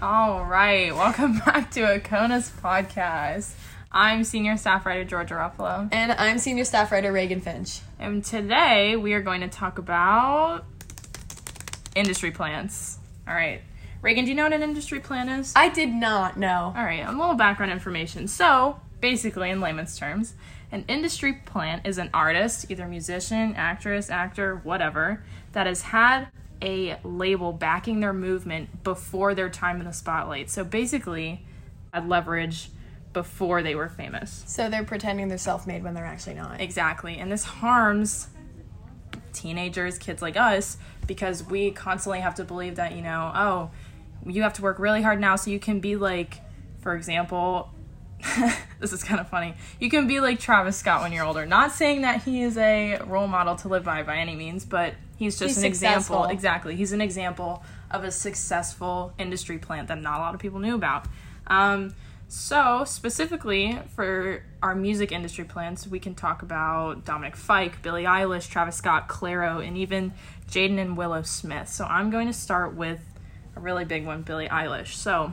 All right, welcome back to Akona's podcast. I'm senior staff writer Georgia Ruffalo, And I'm senior staff writer Reagan Finch. and today we are going to talk about industry plants. All right, Reagan, do you know what an industry plan is? I did not know. All right, a little background information. So, basically, in layman's terms, an industry plant is an artist, either musician, actress, actor, whatever, that has had a label backing their movement before their time in the spotlight. So, basically, had leverage before they were famous. So they're pretending they're self made when they're actually not. Exactly. And this harms teenagers, kids like us, because we constantly have to believe that, you know, oh, you have to work really hard now so you can be like, for example, this is kind of funny. You can be like Travis Scott when you're older. Not saying that he is a role model to live by by any means, but he's just He's an example. Exactly. He's an example of a successful industry plant that not a lot of people knew about. Um, so, specifically for our music industry plants, we can talk about Dominic Fike, Billie Eilish, Travis Scott, Clairo, and even Jaden and Willow Smith. So, I'm going to start with a really big one, Billie Eilish. So,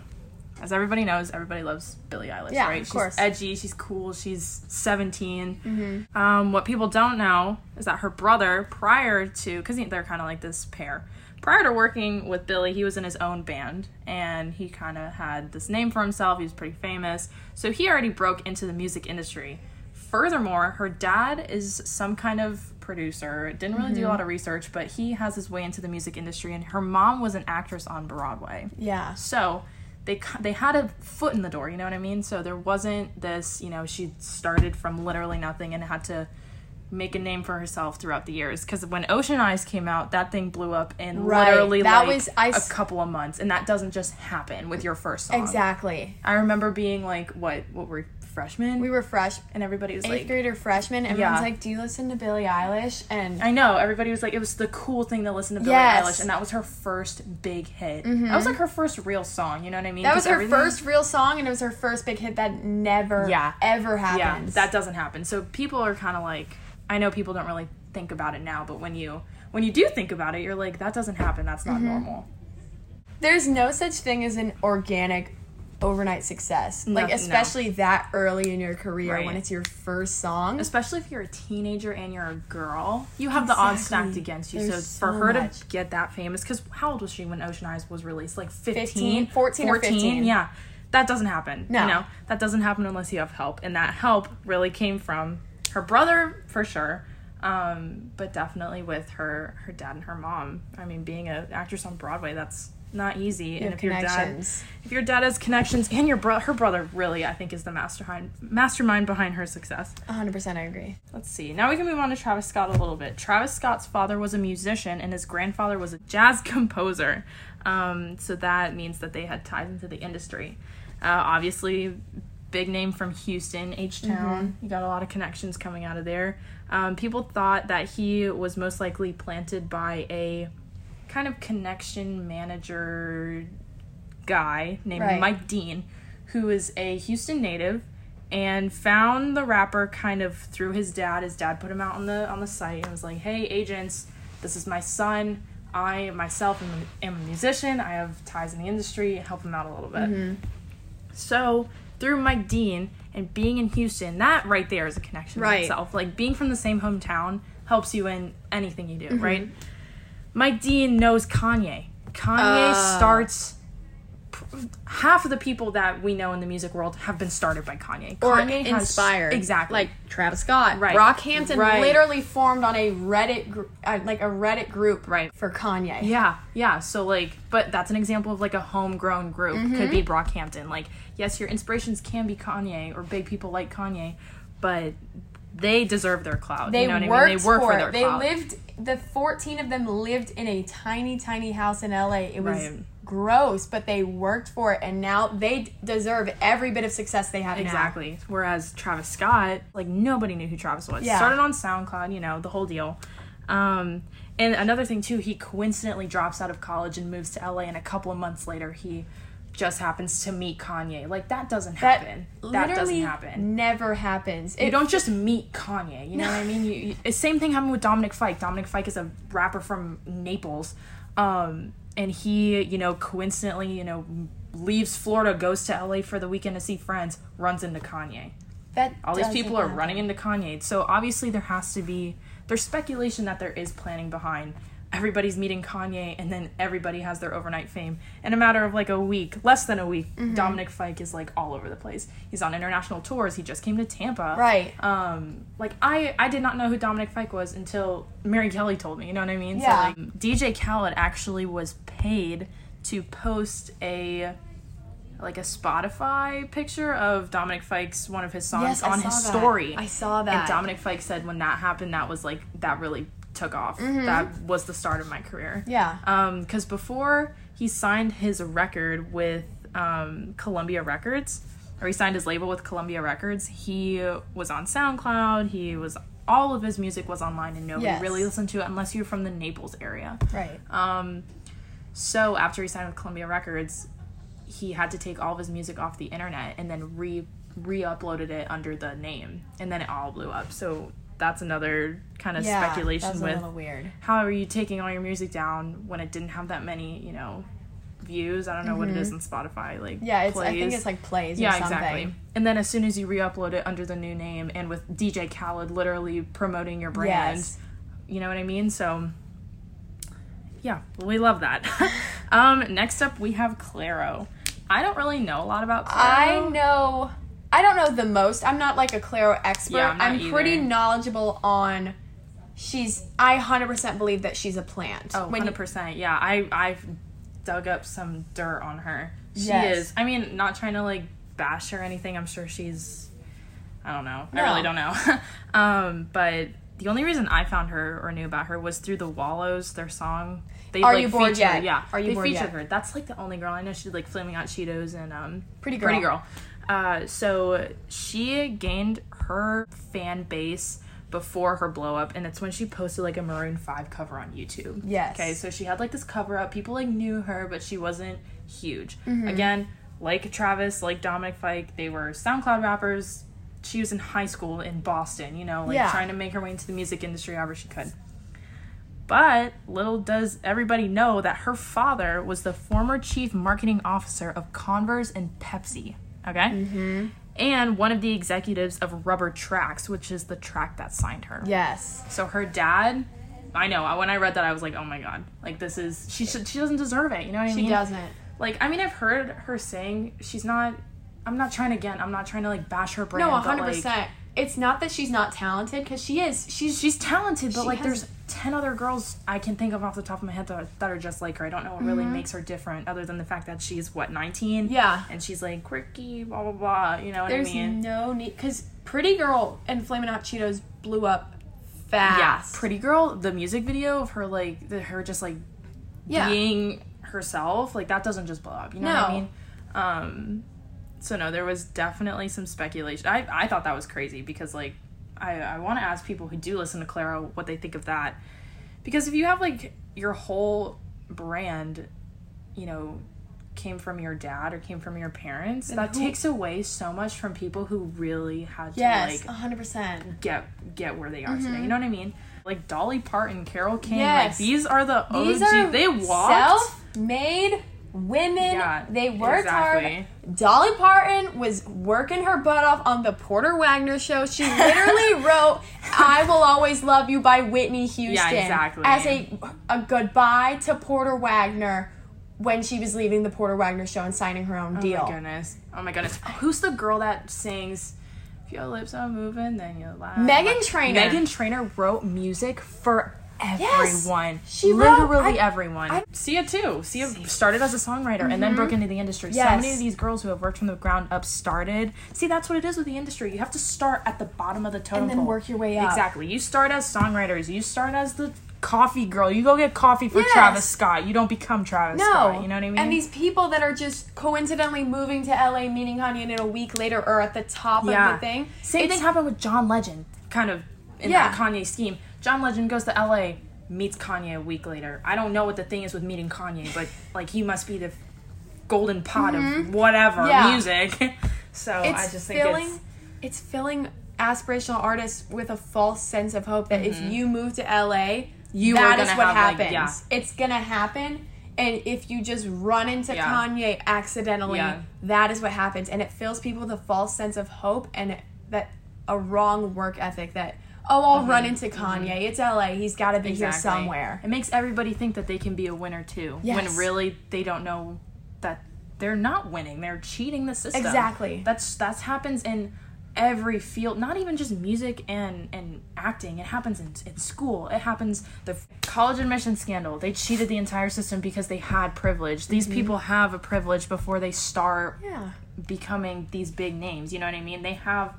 as everybody knows, everybody loves Billie Eilish, Yeah, right? of she's course. edgy, she's cool, she's 17. Mm-hmm. Um, what people don't know is that her brother, prior to, because they're kind of like this pair, prior to working with Billie, he was in his own band and he kind of had this name for himself. He was pretty famous. So he already broke into the music industry. Furthermore, her dad is some kind of producer. Didn't really do a lot of research, but he has his way into the music industry. And her mom was an actress on Broadway. Yeah. So they they had a foot in the door, you know what I mean? So there wasn't this, you know, she started from literally nothing and had to make a name for herself throughout the years. Because when Ocean Eyes came out, that thing blew up in Right. literally That like was- I a couple of months, and that doesn't just happen with your first song. Exactly. I remember being like, what? What were we, freshmen? We were fresh, and everybody was eighth like. grader freshmen. Everyone's Yeah. like, Do you listen to Billie Eilish? And I know everybody was like it was the cool thing to listen to Billie Yes. Mm-hmm. Eilish, and that was her first big hit. That was like her first real song. You know what I mean? that was her everything- first real song, and it was her first big hit that never, Yeah. ever yeah happens. that doesn't happen so people are kind of like i know people don't really think about it now but when you when you do think about it you're like that doesn't happen that's Mm-hmm. not normal There's no such thing as an organic overnight success. Like, No- no. especially that early in your career Right. when it's your first song. especially if you're a teenager and you're a girl you have the odds stacked against you There's so for her much. to get that famous because how old was she when ocean eyes was released like 15, 15, 14 or 15. yeah that doesn't happen No. you know that doesn't happen unless you have help and that help really came from her brother for sure um, but definitely with her her dad and her mom i mean being an actress on broadway that's not easy and have if your dad if your dad has connections and your bro- her brother really i think is the mastermind mastermind behind her success 100% I agree. Let's see. Now we can move on to Travis Scott a little bit. Travis Scott's father was a musician and his grandfather was a jazz composer. Um, so that means that they had ties into the industry. Uh, obviously, big name from Houston, H Town. You got a lot of connections coming out of there. Um, people thought that he was most likely planted by a kind of connection manager guy named Right. Mike Dean, who is a Houston native and found the rapper kind of through his dad. His dad put him out on the on the site and was like, "Hey, agents, this is my son. I myself am, am a musician. I have ties in the industry. Help him out a little bit." Mm-hmm. So through Mike Dean and being in Houston, that right there is a connection Right. itself. Like being from the same hometown helps you in anything you do, mm-hmm. right? Mike Dean knows Kanye. Kanye Uh. starts half of the people that we know in the music world have been started by Kanye. Or Kanye has- inspired. exactly. Like Travis Scott. Right. Brockhampton Right. literally formed on a Reddit, gr- uh, like a Reddit group Right. for Kanye. Yeah, yeah. So like, but that's an example of like a homegrown group. Could be Brockhampton. Like, yes, your inspirations can be Kanye or big people like Kanye, but they deserve their clout. They you know what worked I mean? They work for, for, their They clout. lived. The fourteen of them lived in a tiny, tiny house in LA. It was Right. gross, but they worked for it, and now they deserve every bit of success they have now. Exactly. Whereas Travis Scott, like nobody knew who Travis was. Yeah. Started on SoundCloud, you know, the whole deal. Um, and another thing too, he coincidentally drops out of college and moves to LA, and a couple of months later, he just happens to meet Kanye. Like that doesn't That happen. That doesn't literally happen. Never happens. You It- don't just meet Kanye. You know what I mean? You, you, same thing happened with Dominic Fike. Dominic Fike is a rapper from Naples. Um, and he, you know, coincidentally, you know, leaves Florida, goes to LA for the weekend to see friends, runs into Kanye. That All these people are running into Kanye. So obviously there has to be there's speculation that there is planning behind. Everybody's meeting Kanye and then everybody has their overnight fame. In a matter of like a week, less than a week, Mm-hmm. Dominic Fike is like all over the place. He's on international tours. He just came to Tampa. Right. Um like I I did not know who Dominic Fike was until Mary Kelly told me, you know what I mean? Yeah. So like DJ Khaled actually was paid to post a like a Spotify picture of Dominic Fike's one of his songs Yes, on his that. story. I saw that. And Dominic Fike said when that happened, that was like that really took off. That was the start of my career. Mm-hmm. Yeah. Um, because before he signed his record with um Columbia Records, or he signed his label with Columbia Records, he was on SoundCloud. He was all of his music was online, and nobody Yes. really listened to it unless you're from the Naples area. Right. Um, so after he signed with Columbia Records, he had to take all of his music off the internet and then re re-uploaded it under the name, and then it all blew up. So that's another kind of yeah. speculation with little weird. how are you taking all your music down when it didn't have that many, you know, views? I don't know what it is on Spotify, like Mm-hmm. Yeah, it's. I think it's like plays. yeah, or something. exactly. And then as soon as you re-upload it under the new name and with DJ Khaled literally promoting your brand, Yes. you know what I mean? So yeah, we love that. um, next up we have Clairo. I don't really know a lot about Clairo. I know. I don't know the most. I'm not like a Clairo expert. Yeah, I'm I'm pretty knowledgeable on. She's. I 100% believe that she's a plant. Oh, When you- 100%. Yeah, I I've dug up some dirt on her. She Yes. is. I mean, not trying to like bash her or anything. I'm sure she's I don't know. I really don't know. um, but the only reason I found her or knew about her was through the Wallows, their song. They Are like You Bored featured, Yet? Yeah. Are You they Bored featured Yet? her. That's like the only girl I know. She did like Flaming Hot Cheetos and um Pretty Girl. Pretty Girl. Uh, so she gained her fan base before her blow up, and it's when she posted like a Maroon Five cover on YouTube. Yes. Okay, so she had like this cover up. People like knew her, but she wasn't huge. Mm-hmm. Again, like Travis, like Dominic Fike, they were SoundCloud rappers. She was in high school in Boston, you know, like Yeah. trying to make her way into the music industry however she could. But little does everybody know that her father was the former chief marketing officer of Converse and Pepsi. Okay? Mm-hmm. And one of the executives of Rubber Tracks, which is the track that signed her. Yes. So her dad, I know. When I read that, I was like, "Oh my god! Like this is she should she doesn't deserve it." You know what I She mean? She doesn't. Like I mean, I've heard her saying she's not. I'm not trying to again. I'm not trying to like bash her brand. No, but, 100%. like, it's not that she's not talented because she is. She's she's talented, but She like has- there's ten other girls I can think of off the top of my head that are, that are just like her. I don't know what really makes her different, other than the fact that she's what 19. Mm-hmm. Yeah. and she's like quirky, blah blah blah. You know what There's I mean? no need because Pretty Girl and Flamin' Hot Cheetos blew up yeah, fast. Pretty Girl, the music video of her like the, her just like Yeah. being herself, like that doesn't just blow up. You know what I mean? Um, so no, there was definitely some speculation. I I thought that was crazy because like I I want to ask people who do listen to Clairo what they think of that because if you have like your whole brand, you know. Came from your dad or came from your parents. Then that who- takes away so much from people who really had to like 100%. get get where they are today. You know what I mean? Like Dolly Parton, Carole King, Mm-hmm. Yes. like these are the These are they walked. self-made women. Yeah, they worked exactly. hard. Dolly Parton was working her butt off on the Porter Wagoner show. She literally wrote "I Will Always Love You" by Whitney Houston exactly. as a a goodbye to Porter Wagoner when she was leaving the Porter Wagoner show and signing her own Oh deal. my goodness! Oh my goodness! Who's the girl that sings? If your lips are moving, then you laugh. Meghan Trainor. Meghan Trainor wrote music for Yes, everyone. she wrote- literally I- everyone. I- Sia too. Sia started as a songwriter and then mm-hmm. broke into the industry. So many of these girls who have worked from the ground up started. See, that's what it is with the industry. You have to start at the bottom of the totem And then pole. work your way up. Exactly. You start as songwriters. You start as the coffee girl. You go get coffee for Yes. Travis Scott. You don't become Travis No, Scott. You know what I mean? And these people that are just coincidentally moving to LA, meeting Kanye, and then a week later are at the top of the thing. Same It's- thing happened with John Legend, kind of in Yeah. that Kanye scheme. John Legend goes to LA, meets Kanye a week later. I don't know what the thing is with meeting Kanye, but like he must be the golden pot of whatever Mm-hmm. Yeah. music. so It's I just think filling. it's It's, filling aspirational artists with a false sense of hope that if you move to LA, Mm-hmm. You that are is gonna what have, like, happens. yeah. It's gonna happen. And if you just run into Yeah. Kanye accidentally, Yeah. that is what happens. And it fills people with a false sense of hope and that a wrong work ethic that, oh, I'll run into Kanye. It's LA. He's got to be here Mm-hmm. Somewhere. It makes everybody think that they can be a winner too. Yes. When really they don't know that they're not winning. They're cheating the system. Exactly. That's that's happens in every field, not even just music and and acting. It happens in, in school. It happens the college admission scandal. They cheated the entire system because they had privilege. These people have a privilege before they start Yeah. becoming these big names. You know what I mean? They have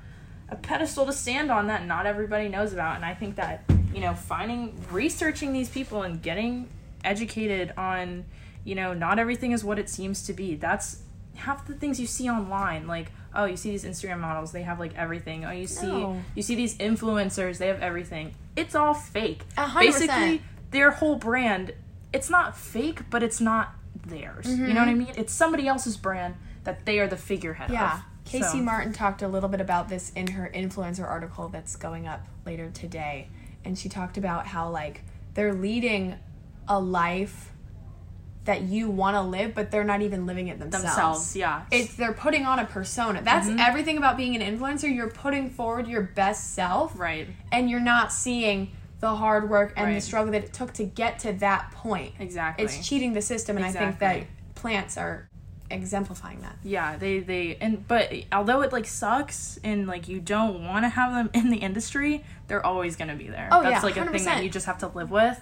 a pedestal to stand on that not everybody knows about. And I think that, you know, finding, researching these people and getting educated on, you know, not everything is what it seems to be. That's half the things you see online. Like, oh, you see these Instagram models, they have like everything. Oh, you see, No. you see these influencers, they have everything. It's all fake. Hundred percent. Basically, their whole brand, it's not fake, but it's not theirs. You know mm-hmm. what I mean? It's somebody else's brand that they are the figurehead Yeah. of. Casey So- Martin talked a little bit about this in her influencer article that's going up later today. And she talked about how, like, they're leading a life that you want to live, but they're not even living it themselves. themselves. Yeah. It's they're putting on a persona. That's Mm-hmm. everything about being an influencer. You're putting forward your best self, right. and you're not seeing the hard work and the struggle that it took to get to that point. Exactly. It's cheating the system, and I think that plants are exemplifying that. yeah, they they and but although it like sucks and like you don't want to have them in the industry, they're always going to be there. Oh, That's yeah, like a thing that you just have to live with.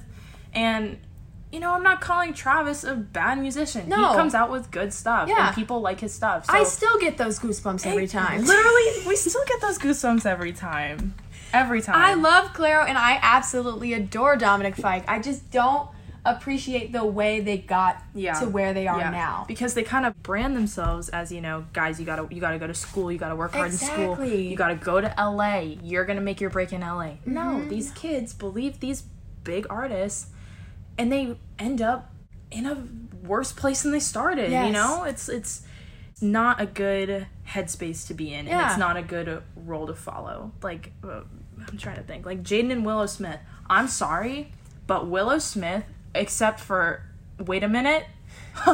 And you know, I'm not calling Travis a bad musician. No. He comes out with good stuff Yeah. and people like his stuff. So I still get those goosebumps every time. Literally, we still get those goosebumps every time. Every time. I love Clairo and I absolutely adore Dominic Fike. I just don't appreciate the way they got Yeah. to where they are Yeah. now. because they kind of brand themselves as you know guys you gotta you gotta go to school you gotta work hard in school. You gotta go to la you're gonna make your break in la no Mm-hmm. these kids believe these big artists and they end up in a worse place than they started you know? It's it's not a good headspace to be in and it's not a good role to follow. Like uh, i'm trying to think. Like jaden and willow smith. I'm sorry but willow smith except for wait a minute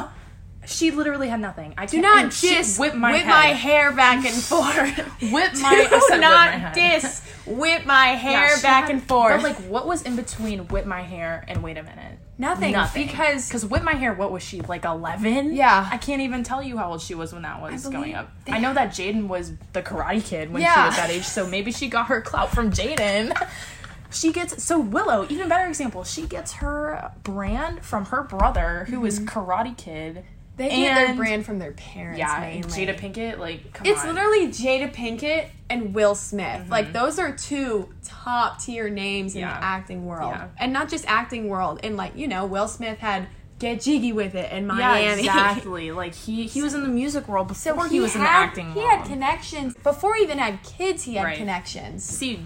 she literally had nothing i Do not diss whip my whip my hair back and forth. whip my Do whip my not diss whip my hair back had- and forth. but like what was in between whip my hair and wait a minute Nothing, Nothing. because- because whip my hair, what was she like eleven? Yeah. I can't even tell you how old she was when that was going up. I know that Jaden was the Karate Kid when she was that age, so maybe she got her clout from Jaden. She gets so Willow, even better example. She gets her brand from her brother, who was Karate Kid. Mm-hmm. they get their brand from their parents. Yeah, mainly. Jada Pinkett, like come It's on. literally Jada Pinkett and Will Smith. Mm-hmm. Like those are two top tier names in the acting world, Yeah. and not just acting world. And like you know, Will Smith had Get Jiggy with It in yeah, Miami. exactly. like he he was in the music world So before he, was in the acting He world. had connections before he even had kids. He had Right. connections. See,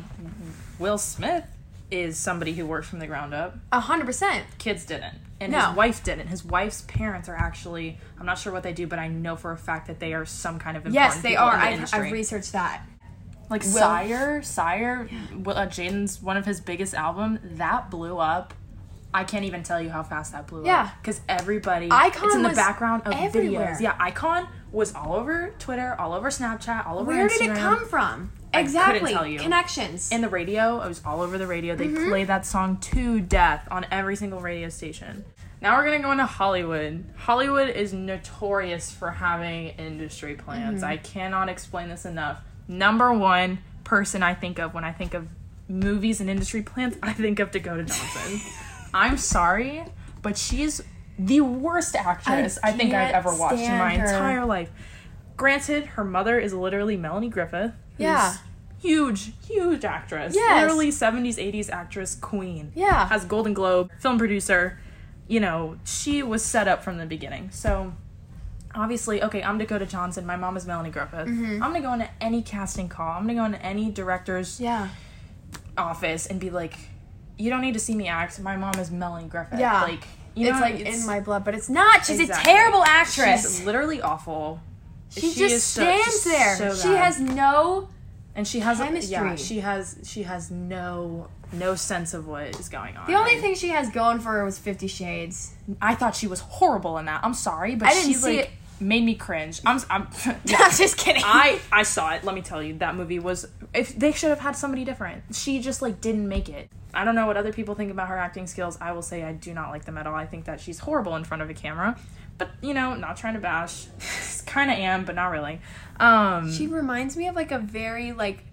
Will Smith is somebody who worked from the ground up. A hundred percent. kids didn't and No. his wife didn't his wife's parents are actually i'm not sure what they do but i know for a fact that they are some kind of Yes, they are. the I've. I've researched that. like Will- SYRE SYRE Will- uh, jaden's one of his biggest album that blew up I can't even tell you how fast that blew Yeah. up because everybody Icon it's in the background of everywhere. videos. Yeah, Icon was all over Twitter, all over Snapchat, all over Where Instagram. did it come from? Couldn't Exactly. tell you. Connections. in the radio. I was all over the radio. They Mm-hmm. played that song to death on every single radio station. Now we're gonna go into Hollywood. Hollywood is notorious for having industry plans. Mm-hmm. I cannot explain this enough. Number one person I think of when I think of movies and industry plans, I think of Dakota Johnson. I'm sorry, but she's the worst actress I, think I've ever watched in my her. entire life. Granted, her mother is literally Melanie Griffith. Yeah. Huge, huge actress. Yes. Literally 70s, 80s actress queen. Yeah. Has Golden Globe, film producer. You know, she was set up from the beginning. So, obviously, okay, I'm Dakota Johnson. My mom is Melanie Griffith. Mm-hmm. I'm going to go into any casting call. I'm going to go into any director's yeah. office and be like, you don't need to see me act. My mom is Melanie Griffith. Yeah. Like, you it's know, like in my blood, but it's not. She's Exactly. a terrible actress. She's literally awful. She, she just is so- stands there. so she has no. and she has yeah she has she has no no sense of what is going on. The only thing she has going for her was Fifty Shades. I thought she was horrible in that. I'm sorry, but I didn't she see like it. made me cringe. I'm, I'm I'm just kidding. I I saw it. Let me tell you, that movie was. If they should have had somebody different, she just like didn't make it. I don't know what other people think about her acting skills. I will say I do not like them at all. I think that she's horrible in front of a camera. But you know, not trying to bash. kind of am, but not really. Um, She reminds me of like a very like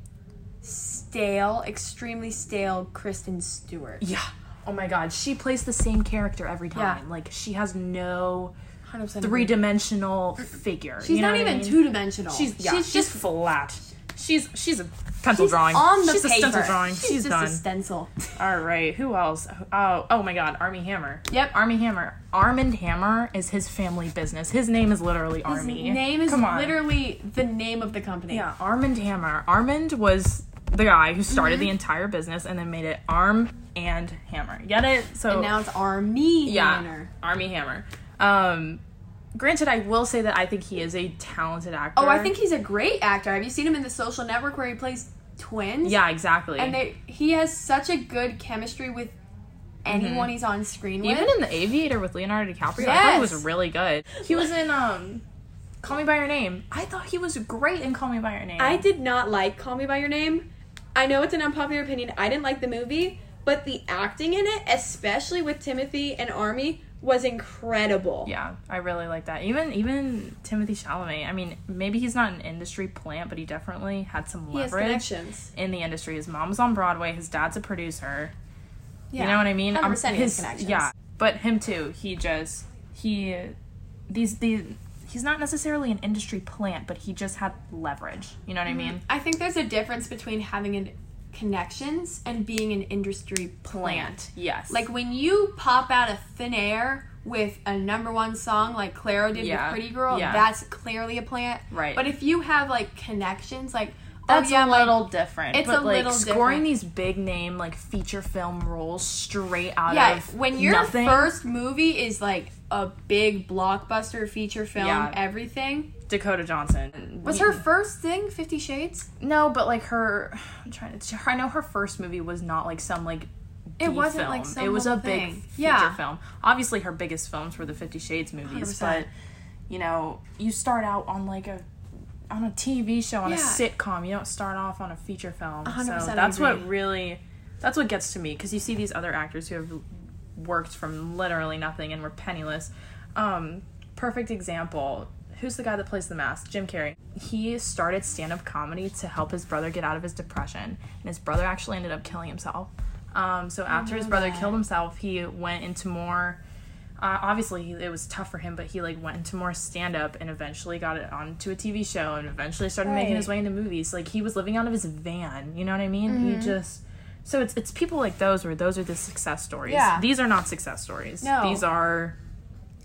stale, extremely stale Kristen Stewart. yeah. Oh my god, she plays the same character every time. Yeah. Like she has no 100% three dimensional figure. She's you know not what I even mean? two dimensional. She's yeah, she's she's, just flat. She's she's a pencil she's drawing. on the she's paper. a stencil drawing. She's, She's, just done. a stencil. All right, who else? Oh, oh my God, Armie Hammer. Yep. Armie Hammer. Armand Hammer is his family business. His name is literally Armie. His name is literally the name of the company. yeah, Armand Hammer. Armand was the guy who started Mm-hmm. the entire business and then made it Arm and Hammer. Get it? So And now it's Armie yeah, Hammer. Armie Hammer. Um, granted, I will say that I think he is a talented actor. Oh, I think he's a great actor. Have you seen him in The Social Network where he plays twins? Yeah, exactly. And they he has such a good chemistry with anyone he's on screen with. Even in The Aviator with Leonardo DiCaprio, I thought he was really good. He was in um, Call Me by Your Name. I thought he was great in Call Me by Your Name. I did not like Call Me by Your Name. I know it's an unpopular opinion. I didn't like the movie, but the acting in it, especially with Timothée and Armie, was incredible. Yeah, I really like that. Even even Timothée Chalamet. I mean, maybe he's not an industry plant, but he definitely had some leverage connections. in the industry. His mom's on Broadway. His dad's a producer. yeah. You know what I mean? 100% Um, his connections. yeah, but him too. He just he these these he's not necessarily an industry plant, but he just had leverage. You know what I mean? I think there's a difference between having an connections and being an industry plant. Yes. Like when you pop out of thin air with a number one song like Clairo did Yeah. with Pretty Girl, Yeah. that's clearly a plant. Right. But if you have like connections, like Oh, that's oh yeah, a little different. it's but a like little scoring different. these big name like feature film roles straight out yeah, of when your nothing. first movie is like a big blockbuster feature film, Yeah. everything. Dakota Johnson Was We- her first thing Fifty Shades? no, but like her. I'm trying to. I know her first movie was not like some like. It wasn't, film. like, some it was a little big feature Yeah. film. Obviously, her biggest films were the Fifty Shades movies, 100%. but you know, you start out on like a on a TV show on a sitcom. You don't start off on a feature film. 100% So that's what really that's what gets to me because you see these other actors who have worked from literally nothing and were penniless. Um, perfect example. Who's the guy that plays the mask? Jim Carrey. He started stand up comedy to help his brother get out of his depression, and his brother actually ended up killing himself. Um, so after his brother that. killed himself, he went into more. Uh, obviously, it was tough for him, but he like went into more stand up and eventually got it onto a TV show and eventually started making his Right. way into movies. Like he was living out of his van. You know what I mean? Mm-hmm. He just. So it's it's people like those where those are the success stories. Yeah. These are not success stories. No. These are,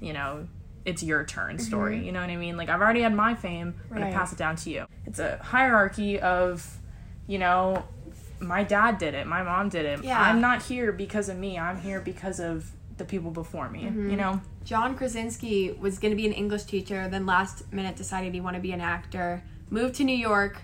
you know, it's your turn story. You know what I mean? Like I've already had my fame, I'm gonna Right. pass it down to you. It's a hierarchy of, you know, my dad did it, my mom did it. Yeah. I'm not here because of me. I'm here because of the people before me. You know? John Krasinski was going to be an English teacher, then last minute decided he wanted to be an actor. Moved to New York,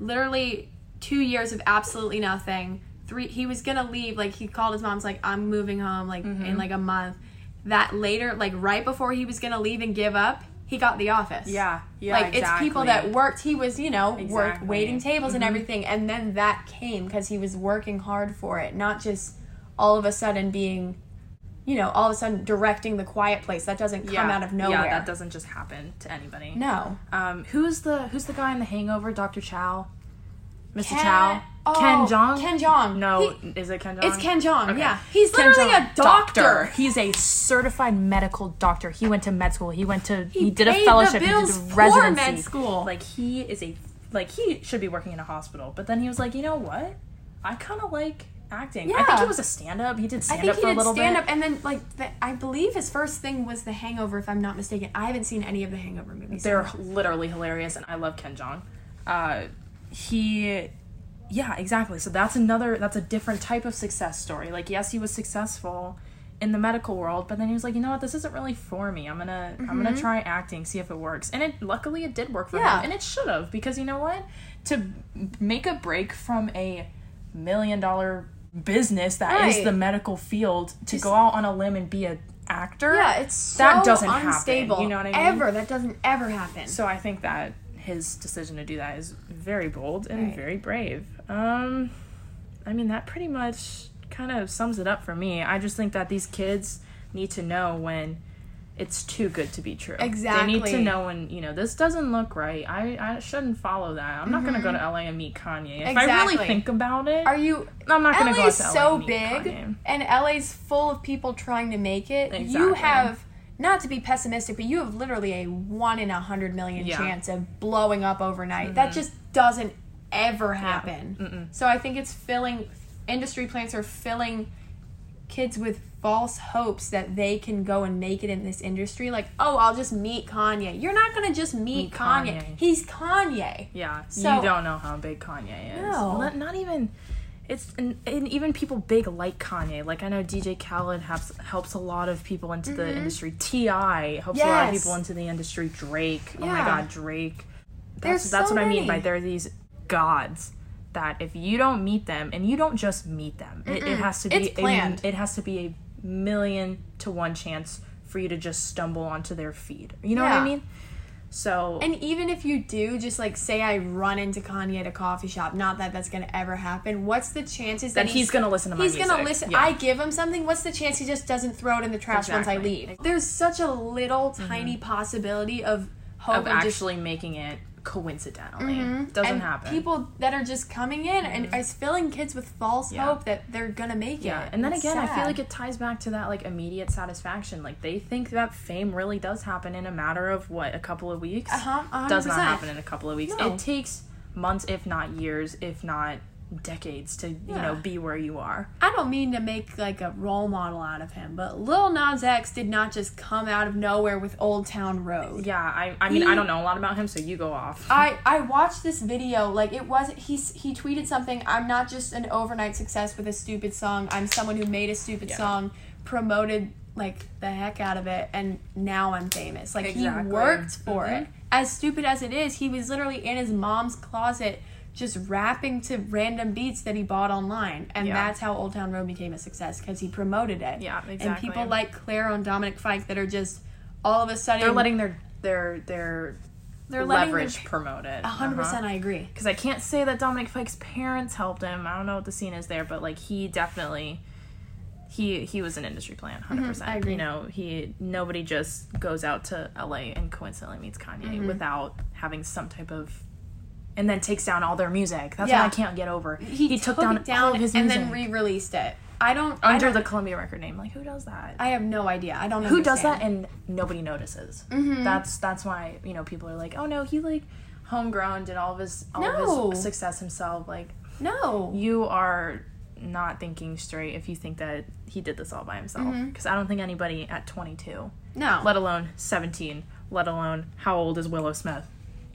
literally two years of absolutely nothing. Three, he was gonna leave. Like he called his mom's like, "I'm moving home," like Mm-hmm. in like a month. That later, like right before he was gonna leave and give up, he got The Office. Yeah. Yeah. like it's people that worked. He was, you know, worked Exactly. Mm-hmm. waiting tables and everything, and then that came because he was working hard for it, not just all of a sudden being, you know, all of a sudden directing the Quiet Place. That doesn't come yeah. out of nowhere. Yeah, that doesn't just happen to anybody. No, Um, who's the who's the guy in The Hangover? Dr. Chow, Mr. Ken- Chow, oh, Ken Jong. Ken Jeong. No, He- is it Ken Jong? it's Ken Jong. Okay. Yeah, he's Ken literally Jeong, a doctor. He's a certified medical doctor. He went to med school. He went to he, did a fellowship. He did a for residency. med school. Like he is a like he should be working in a hospital. But then he was like, you know what? I kind of like acting. Yeah. I think he was a stand up. He did stand up for a did little stand bit. up, and then like the, I believe his first thing was The Hangover, if I'm not mistaken. I haven't seen any of the Hangover movies. They're literally hilarious, and I love Ken Jong. Uh, he, yeah, exactly. So that's another. That's a different type of success story. Like, yes, he was successful in the medical world, but then he was like, you know what, this isn't really for me. I'm gonna, I'm gonna try acting, see if it works. And it, luckily, it did work for Yeah. him, and it should have because you know what, to make a break from a million dollar business that is Right. the medical field to Just- go out on a limb and be an actor. Yeah, it's so that doesn't happen, unstable. you know what I mean? Ever. That doesn't ever happen. So I think that his decision to do that is very bold and Right. very brave. Um, I mean that pretty much kind of sums it up for me. I just think that these kids need to know when it's too good to be true. Exactly. They need to know when you know this doesn't look right. I I shouldn't follow that. I'm not gonna go to LA and meet Kanye. If I really Mm-hmm. Think about it, Are you I'm not gonna go out LA's to LA so and big Kanye. and LA's full of people trying to make it. You have not to be pessimistic, but you have literally a one in a hundred million Yeah. Mm-hmm. chance of blowing up overnight. That just doesn't ever happen. So I think it's filling industry plants are filling kids with false hopes that they can go and make it in this industry. Like, oh, I'll just meet Kanye. You're not gonna just meet, Meet Kanye. Kanye. He's Kanye. Yeah, So- you don't know how big Kanye is. No. Well, not, not even. It's and, and even people big like Kanye. Like I know DJ Khaled helps helps a lot of people into the industry. T.I. helps a lot of Mm-hmm. People into the industry. Drake, oh my God, Drake. There's That's that's so what I mean by there are these gods that if you don't meet them and you don't just meet them, it, it has to be It's planned. A, it has to be a million to one chance for you to just stumble onto their feed. You know what I mean? So And even if you do, just like say I run into Kanye at a coffee shop, not that that's gonna ever happen. What's the chances that, that he's gonna listen to my he's gonna listen? Yeah. I give him something. What's the chance he just doesn't throw it in the trash once I leave? There's such a little mm-hmm. tiny possibility of hope of and just actually making it coincidentally. Doesn't and happen. People that are just coming in and is filling kids with false Yeah. hope that they're gonna make yeah, it. and then It's again, I feel like it ties back to that like immediate satisfaction. Like they think that fame really does happen in a matter of what a couple of weeks. Uh-huh, a hundred Does not happen in a couple of weeks. No. It takes months, if not years, if not decades, to you know be where you are. I don't mean to make like a role model out of him, but Lil Nas X did not just come out of nowhere with Old Town Road. Yeah, I I mean He- I don't know a lot about him, so you go off. I I watched this video like it wasn't he he tweeted something I'm not just an overnight success with a stupid song I'm someone who made a stupid Yeah. song promoted like the heck out of it and now I'm famous like Exactly. he worked for Mhm. it as stupid as it is he was literally in his mom's closet just rapping to random beats that he bought online and Yeah. that's how Old Town Road became a success because he promoted it Yeah, exactly. and people like Claire and Dominic Fike that are just all of a sudden They're letting their their their they're letting their- leverage promote it. a hundred Uh-huh. percent I agree because I can't say that Dominic Fike's parents helped him. I don't know what the scene is there, but like he definitely he he was an industry plan, 100 percent. I agree. You know, he nobody just goes out to LA and coincidentally meets Kanye Mm-hmm. without having some type of and then takes down all their music. That's Yeah. what I can't get over. he, took, took, down, down all of his music and music then re-released it. I don't I under don't- the Columbia record name. Like who does that? I have no idea. I don't know who does that and nobody notices. Mm-hmm. That's that's why you know people are like, oh no, he like homegrown did all of his all No. of his success himself. Like No. you are not thinking straight if you think that he did this all by himself. Mm-hmm. Because I don't think anybody at 22, No. let alone 17, let alone how old is Willow Smith?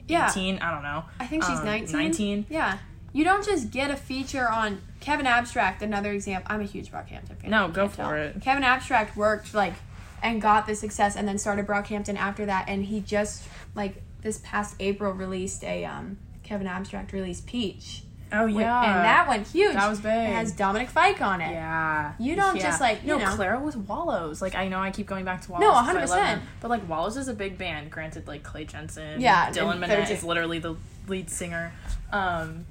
Yeah. 18? I don't know. I think she's Um, 19. 19? Yeah. You don't just get a feature on Kevin Abstract, another example. I'm a huge Brockhampton fan. No, go for tell. it. Kevin Abstract worked like and got the success and then started Brockhampton after that and he just like this past April released a um Kevin Abstract released Peach. Oh Wait, yeah. And that went huge. That was big. It has Dominic Fike on it. Yeah. You don't just, like, you no, know- Clairo was Wallows. Like I know I keep going back to Wallows. No, I 100%. But like Wallows is a big band. Granted, like Clay Jensen. Yeah, Dylan Minnette is literally the lead singer. Um,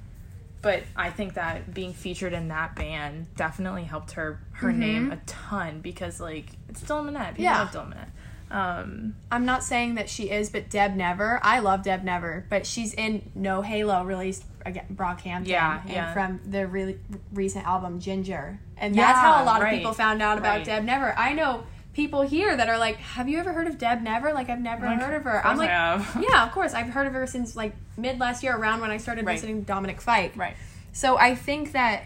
but I think that being featured in that band definitely helped her her name a ton because like it's Dylan Minnette. People Yeah. love Dylan Minnette. Um, I'm not saying that she is, but Deb Never. I love Deb Never, but she's in No Halo, released again Brockhampton, Yeah, and yeah. from the really recent album Ginger, and that's how a lot right, of people found out about right. Deb Never. I know people here that are like, "Have you ever heard of Deb Never?" Like, I've never Like, heard of her. I'm like, yeah, of course, I've heard of her since like mid last year, around when I started Right. listening to Dominic Fike. right. So I think that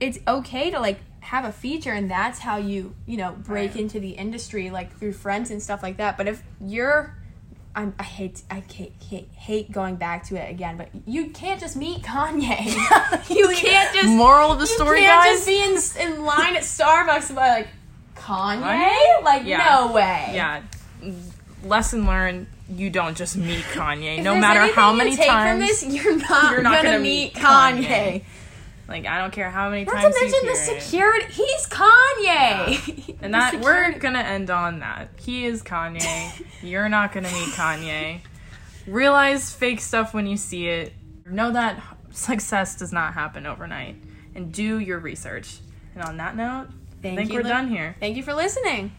it's okay to like have a feature and that's how you, you know, break Right. into the industry like through friends and stuff like that. But if you're I'm, I hate I hate, hate hate going back to it again, but you can't just meet Kanye. you can't just Moral of the story you can't guys. just be in, in line at Starbucks and be like Kanye. Like Yeah. no way. yeah. Lesson learned: you don't just meet Kanye. No matter how you many take times from this, you're not, you're not gonna, gonna meet meet Kanye. Kanye. Like I don't care how many Not to times you mention hear the it. security. He's Kanye. And The that we're gonna end on that. He is Kanye. You're not gonna meet Kanye. Realize fake stuff when you see it. Know that success does not happen overnight. And do your research. And on that note, I think you, we're Lin- done here. Thank you for listening.